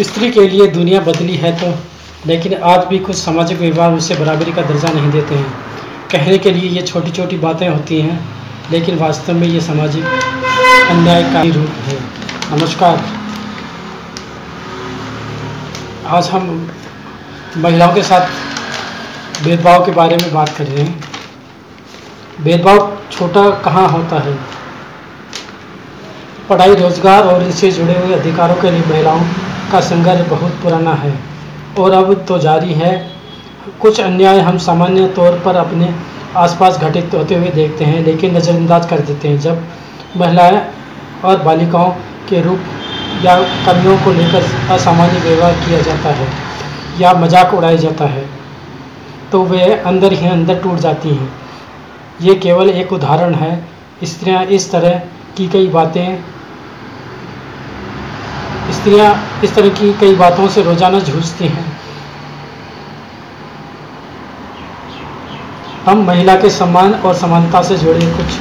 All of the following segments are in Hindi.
स्त्री के लिए दुनिया बदली है तो लेकिन आज भी कुछ सामाजिक व्यवहार उसे बराबरी का दर्जा नहीं देते हैं। कहने के लिए ये छोटी छोटी बातें होती हैं, लेकिन वास्तव में ये सामाजिक अन्याय का ही रूप है। नमस्कार। आज हम महिलाओं के साथ भेदभाव के बारे में बात कर रहे हैं। भेदभाव छोटा कहाँ होता है? पढ़ाई रोज़गार और इससे जुड़े हुए अधिकारों के लिए महिलाओं का संघर्ष बहुत पुराना है और अब तो जारी है। कुछ अन्याय हम सामान्य तौर पर अपने आसपास घटित होते हुए देखते हैं, लेकिन नज़रअंदाज कर देते हैं। जब महिलाएँ और बालिकाओं के रूप या कमियों को लेकर असामान्य व्यवहार किया जाता है या मज़ाक उड़ाया जाता है तो वे अंदर ही अंदर टूट जाती हैं। ये केवल एक उदाहरण है। स्त्रियाँ इस तरह की कई बातें स्त्रियाँ इस तरह की कई बातों से रोज़ाना जूझती हैं। हम महिला के सम्मान और समानता से जुड़े कुछ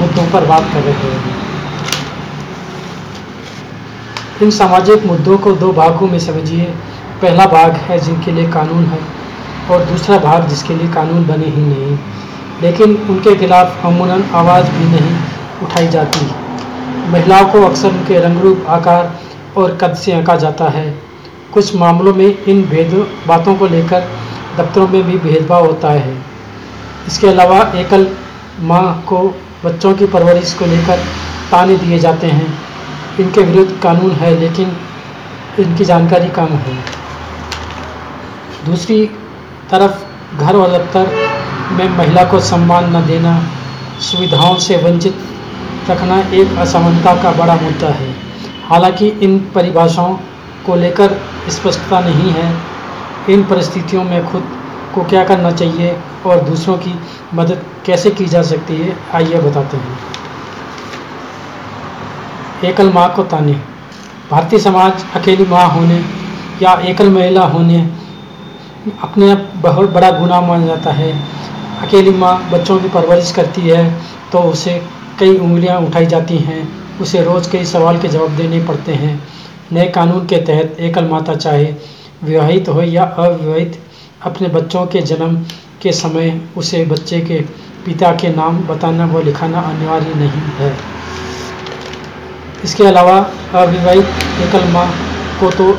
मुद्दों पर बात कर रहे हैं। इन सामाजिक मुद्दों को दो भागों में समझिए। पहला भाग है जिनके लिए कानून है और दूसरा भाग जिसके लिए कानून बने ही नहीं। लेकिन उनके खिलाफ अमूनन आवाज़ भी नहीं उठाई जाती। महिलाओं को अक्सर उनके रंग रूप आकार और कद से आंका जाता है। कुछ मामलों में इन भेद, बातों को लेकर दफ्तरों में भी भेदभाव होता है। इसके अलावा एकल माँ को बच्चों की परवरिश को लेकर ताने दिए जाते हैं। इनके विरुद्ध कानून है, लेकिन इनकी जानकारी कम है। दूसरी तरफ़, घर और दफ्तर में महिला को सम्मान न देना, सुविधाओं से वंचित रखना एक असमानता का बड़ा मुद्दा है। हालाँकि इन परिभाषाओं को लेकर स्पष्टता नहीं है। इन परिस्थितियों में खुद को क्या करना चाहिए और दूसरों की मदद कैसे की जा सकती है, आइए बताते हैं। एकल माँ को ताने। भारतीय समाज अकेली माँ होने या एकल महिला होने अपने आप बहुत बड़ा गुनाह माना जाता है। अकेली माँ बच्चों की परवरिश करती है तो उसे कई उंगलियाँ उठाई जाती हैं, उसे रोज़ कई सवाल के जवाब देने पड़ते हैं। नए कानून के तहत एकल माता चाहे विवाहित हो या अविवाहित, अपने बच्चों के जन्म के समय उसे बच्चे के पिता के नाम बताना व लिखाना अनिवार्य नहीं है। इसके अलावा अविवाहित एकल माँ को तो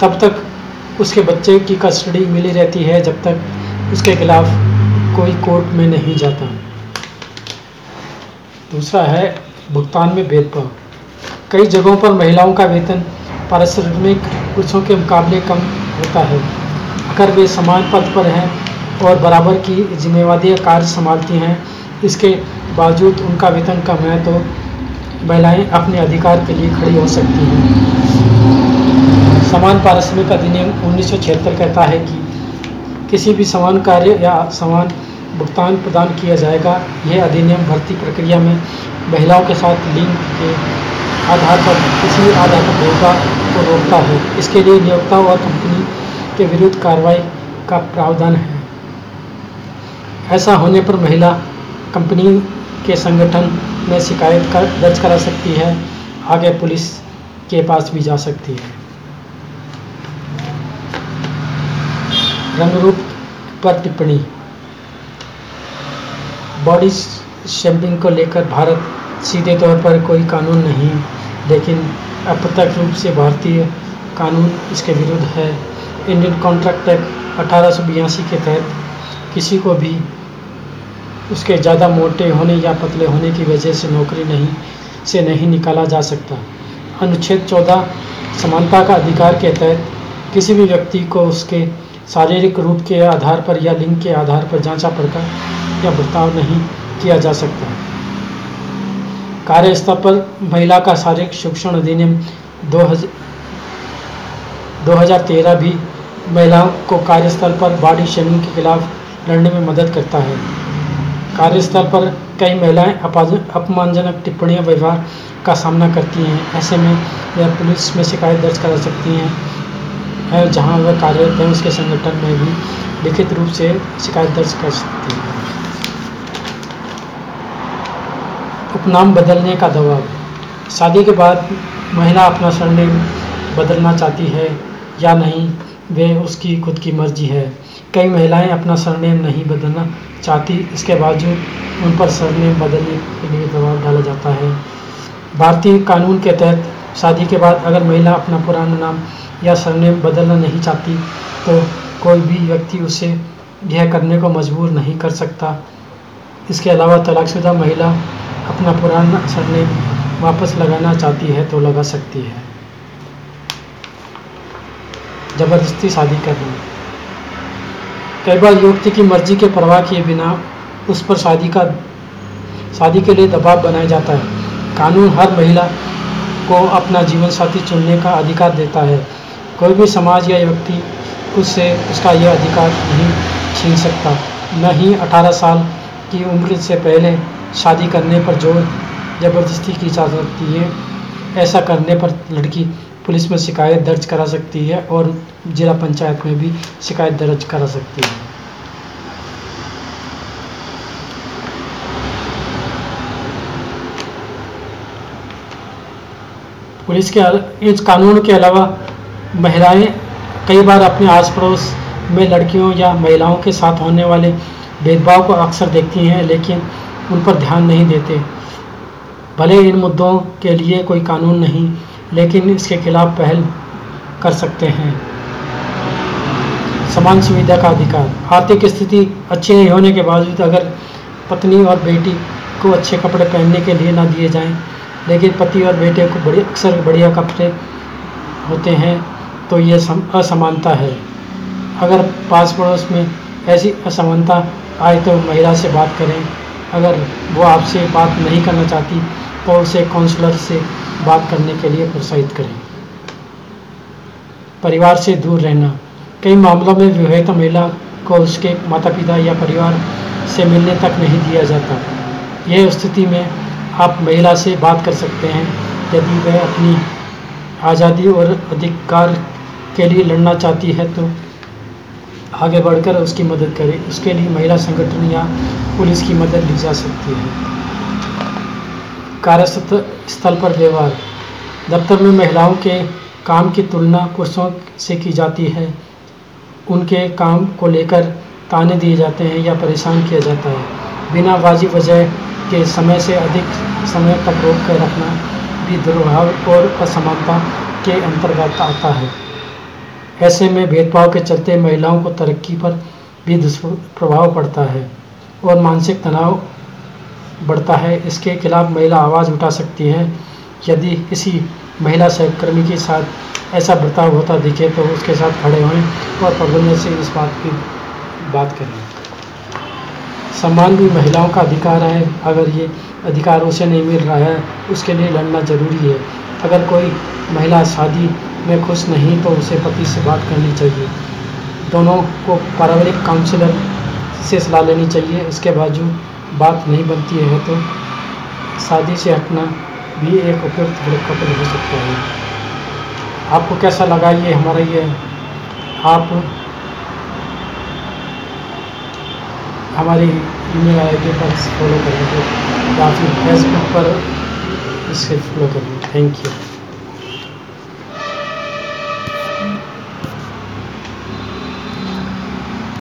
तब तक उसके बच्चे की कस्टडी मिली रहती है जब तक उसके खिलाफ कोई कोर्ट में नहीं जाता। दूसरा है भुगतान में भेदभाव। कई जगहों पर महिलाओं का वेतन पारिश्रमिक पुरुषों के मुकाबले कम होता है। अगर वे समान पद पर हैं और बराबर की जिम्मेवारी कार्य संभालती हैं, इसके बावजूद उनका वेतन कम है तो महिलाएँ अपने अधिकार के लिए खड़ी हो सकती हैं। समान पारिश्रमिक अधिनियम उन्नीस सौ छिहत्तर कहता है कि किसी भी समान कार्य या समान भुगतान प्रदान किया जाएगा। यह अधिनियम भर्ती प्रक्रिया में महिलाओं के साथ लिंग के आधार पर किसी आधार पर भेदभाव को रोकता है, इसके लिए नियोक्ता और कंपनी के विरुद्ध कार्रवाई का प्रावधान है। ऐसा होने पर महिला कंपनी के संगठन में शिकायत कर, दर्ज करा सकती है। आगे पुलिस के पास भी जा सकती है। रंग रूप पर टिप्पणी। बॉडी शेमिंग को लेकर भारत सीधे तौर पर कोई कानून नहीं, लेकिन अप्रत्यक्ष रूप से भारतीय कानून इसके विरुद्ध है। इंडियन कॉन्ट्रैक्ट एक्ट अठारह सौ बयासी के तहत किसी को भी उसके ज़्यादा मोटे होने या पतले होने की वजह से नौकरी नहीं, से नहीं निकाला जा सकता। अनुच्छेद 14 समानता का अधिकार के तहत किसी भी व्यक्ति को उसके शारीरिक रूप के आधार पर या लिंग के आधार पर जांचा पड़कर या बर्ताव नहीं किया जा सकता। कार्यस्थल पर महिला का शारीरिक शिक्षण अधिनियम दो हज़ार तेरह भी महिलाओं को कार्यस्थल पर बॉडी शेमिंग के खिलाफ लड़ने में मदद करता है। कार्यस्थल पर कई महिलाएँ अपमानजनक टिप्पणियाँ व्यवहार का सामना करती हैं। ऐसे में वह पुलिस में शिकायत दर्ज करा सकती हैं, है जहाँ वह कार्यरत है उसके संगठन में भी लिखित रूप से शिकायत दर्ज कर सकती है। उपनाम बदलने का दबाव शादी के बाद महिला अपना सरनेम बदलना चाहती है या नहीं, वे उसकी खुद की मर्ज़ी है। कई महिलाएँ अपना सरनेम नहीं बदलना चाहती, इसके बावजूद उन पर सरनेम बदलने के लिए दबाव डाला जाता है। भारतीय कानून के तहत शादी के बाद अगर महिला अपना पुराना नाम या सरनेम बदलना नहीं चाहती तो कोई भी व्यक्ति उसे यह करने को मजबूर नहीं कर सकता। इसके अलावा तलाकशुदा महिला अपना पुराना सरनेम वापस लगाना चाहती है तो लगा सकती है। ज़बरदस्ती शादी करना कई बार युवती की मर्ज़ी के परवाह किए बिना उस पर शादी का, शादी के लिए दबाव बनाया जाता है। कानून हर महिला को अपना जीवन साथी चुनने का अधिकार देता है। कोई भी समाज या व्यक्ति उससे, उसका यह अधिकार नहीं छीन सकता। न ही 18 साल की उम्र से पहले शादी करने पर ज़ोर ज़बरदस्ती की जा सकती है। ऐसा करने पर लड़की पुलिस में शिकायत दर्ज करा सकती है और जिला पंचायत में भी शिकायत दर्ज करा सकती है। पुलिस के इस कानून के अलावा महिलाएँ कई बार अपने आस पड़ोस में लड़कियों या महिलाओं के साथ होने वाले भेदभाव को अक्सर देखती हैं, लेकिन उन पर ध्यान नहीं देते। भले इन मुद्दों के लिए कोई कानून नहीं, लेकिन इसके खिलाफ पहल कर सकते हैं। समान सुविधा का अधिकार। आर्थिक स्थिति अच्छी नहीं होने के बावजूद अगर पत्नी और बेटी को अच्छे कपड़े पहनने के लिए ना दिए जाएँ, लेकिन पति और बेटे को बड़ी, अक्सर बढ़िया कपड़े होते हैं तो ये असमानता है। अगर पास पड़ोस में ऐसी असमानता आए तो महिला से बात करें। अगर वो आपसे बात नहीं करना चाहती तो उसे काउंसलर से बात करने के लिए प्रोत्साहित करें। परिवार से दूर रहना। कई मामलों में विवाहित महिला को उसके माता पिता या परिवार से मिलने तक नहीं दिया जाता। यह स्थिति में आप महिला से बात कर सकते हैं, यदि वह अपनी आज़ादी और अधिकार के लिए लड़ना चाहती है तो आगे बढ़कर उसकी मदद करें। उसके लिए महिला संगठन या पुलिस की मदद ली जा सकती है। कार्यस्थल पर व्यवहार। दफ्तर में महिलाओं के काम की तुलना पुरुषों से की जाती है। उनके काम को लेकर ताने दिए जाते हैं या परेशान किया जाता है। बिना वाजिब वजह के समय से अधिक समय तक रोक कर रखना भी दुर्भाव और असमानता के अंतर्गत आता है। ऐसे में भेदभाव के चलते महिलाओं को तरक्की पर भी दुष्प्रभाव पड़ता है। और मानसिक तनाव बढ़ता है। इसके खिलाफ महिला आवाज़ उठा सकती है। यदि किसी महिला सहकर्मी के साथ ऐसा बर्ताव होता दिखे तो उसके साथ खड़े हों और प्रबंधन से इस बात की बात करें। सम्मान भी महिलाओं का अधिकार है। अगर ये अधिकार उसे नहीं मिल रहा है, उसके लिए लड़ना ज़रूरी है। अगर कोई महिला शादी में खुश नहीं तो उसे पति से बात करनी चाहिए। दोनों को पारिवारिक काउंसलर से सलाह लेनी चाहिए। इसके बावजूद बात नहीं बनती है तो शादी से हटना भी एक उपयुक्त कपल हो सकता है। आपको कैसा लगा ये हमारा ये? आप हमारी ईमेल आईडी पर फॉलो करेंगे। या फिर फेसबुक पर इसे फॉलो करेंगे थैंक यू